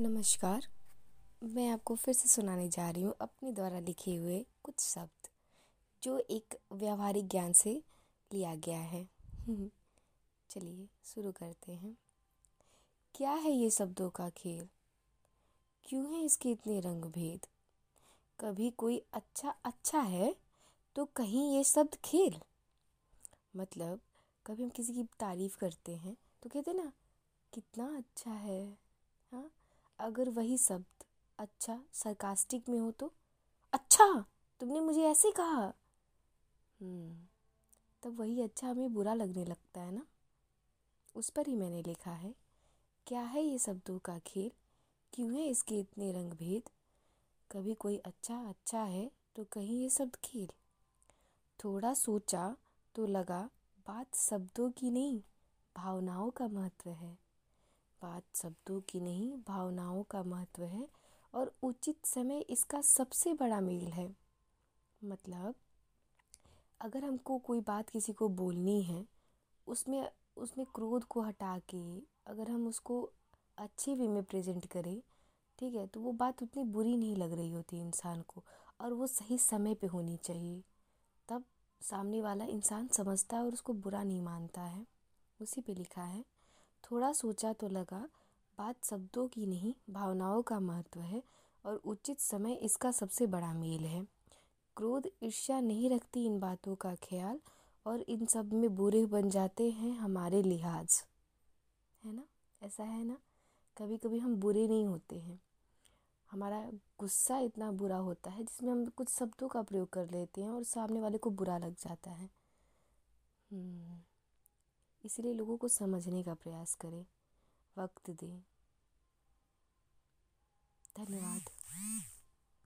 नमस्कार। मैं आपको फिर से सुनाने जा रही हूँ अपने द्वारा लिखे हुए कुछ शब्द, जो एक व्यावहारिक ज्ञान से लिया गया है। चलिए शुरू करते हैं। क्या है ये शब्दों का खेल? क्यों है इसके इतने रंग भेद? कभी कोई अच्छा अच्छा है तो कहीं ये शब्द खेल? मतलब कभी हम किसी की तारीफ़ करते हैं तो कहते ना, कितना अच्छा है। हाँ? अगर वही शब्द अच्छा सरकास्टिक में हो तो? अच्छा तुमने मुझे ऐसे कहा। हम्म, तब वही अच्छा हमें बुरा लगने लगता है ना? उस पर ही मैंने लिखा है क्या है ये शब्दों का खेल? क्यों है इसके इतने रंग भेद? कभी कोई अच्छा अच्छा है तो कहीं ये शब्द खेल। थोड़ा सोचा तो लगा बात शब्दों की नहीं भावनाओं का महत्व है। बात शब्दों की नहीं, भावनाओं का महत्व है और उचित समय इसका सबसे बड़ा मेल है। मतलब अगर हमको कोई बात किसी को बोलनी है, उसमें उसमें क्रोध को हटा के, अगर हम उसको अच्छे वे में प्रेजेंट करें, ठीक है तो वो बात उतनी बुरी नहीं लग रही होती इंसान को और वो सही समय पे होनी चाहिए। तब सामने वाला इंसान समझता है और उसको बुरा नहीं मानता है। उसी पे लिखा है थोड़ा सोचा तो लगा, बात शब्दों की नहीं, भावनाओं का महत्व है और उचित समय इसका सबसे बड़ा मेल है। क्रोध ईर्ष्या नहीं रखती इन बातों का ख्याल और इन सब में बुरे बन जाते हैं हमारे लिहाज। है ना? ऐसा है ना? कभी कभी हम बुरे नहीं होते हैं। हमारा गुस्सा इतना बुरा होता है जिसमें हम कुछ शब्दों का प्रयोग कर लेते हैं और सामने वाले को बुरा लग जाता है। हम्म। इसलिए लोगों को समझने का प्रयास करें वक्त दें।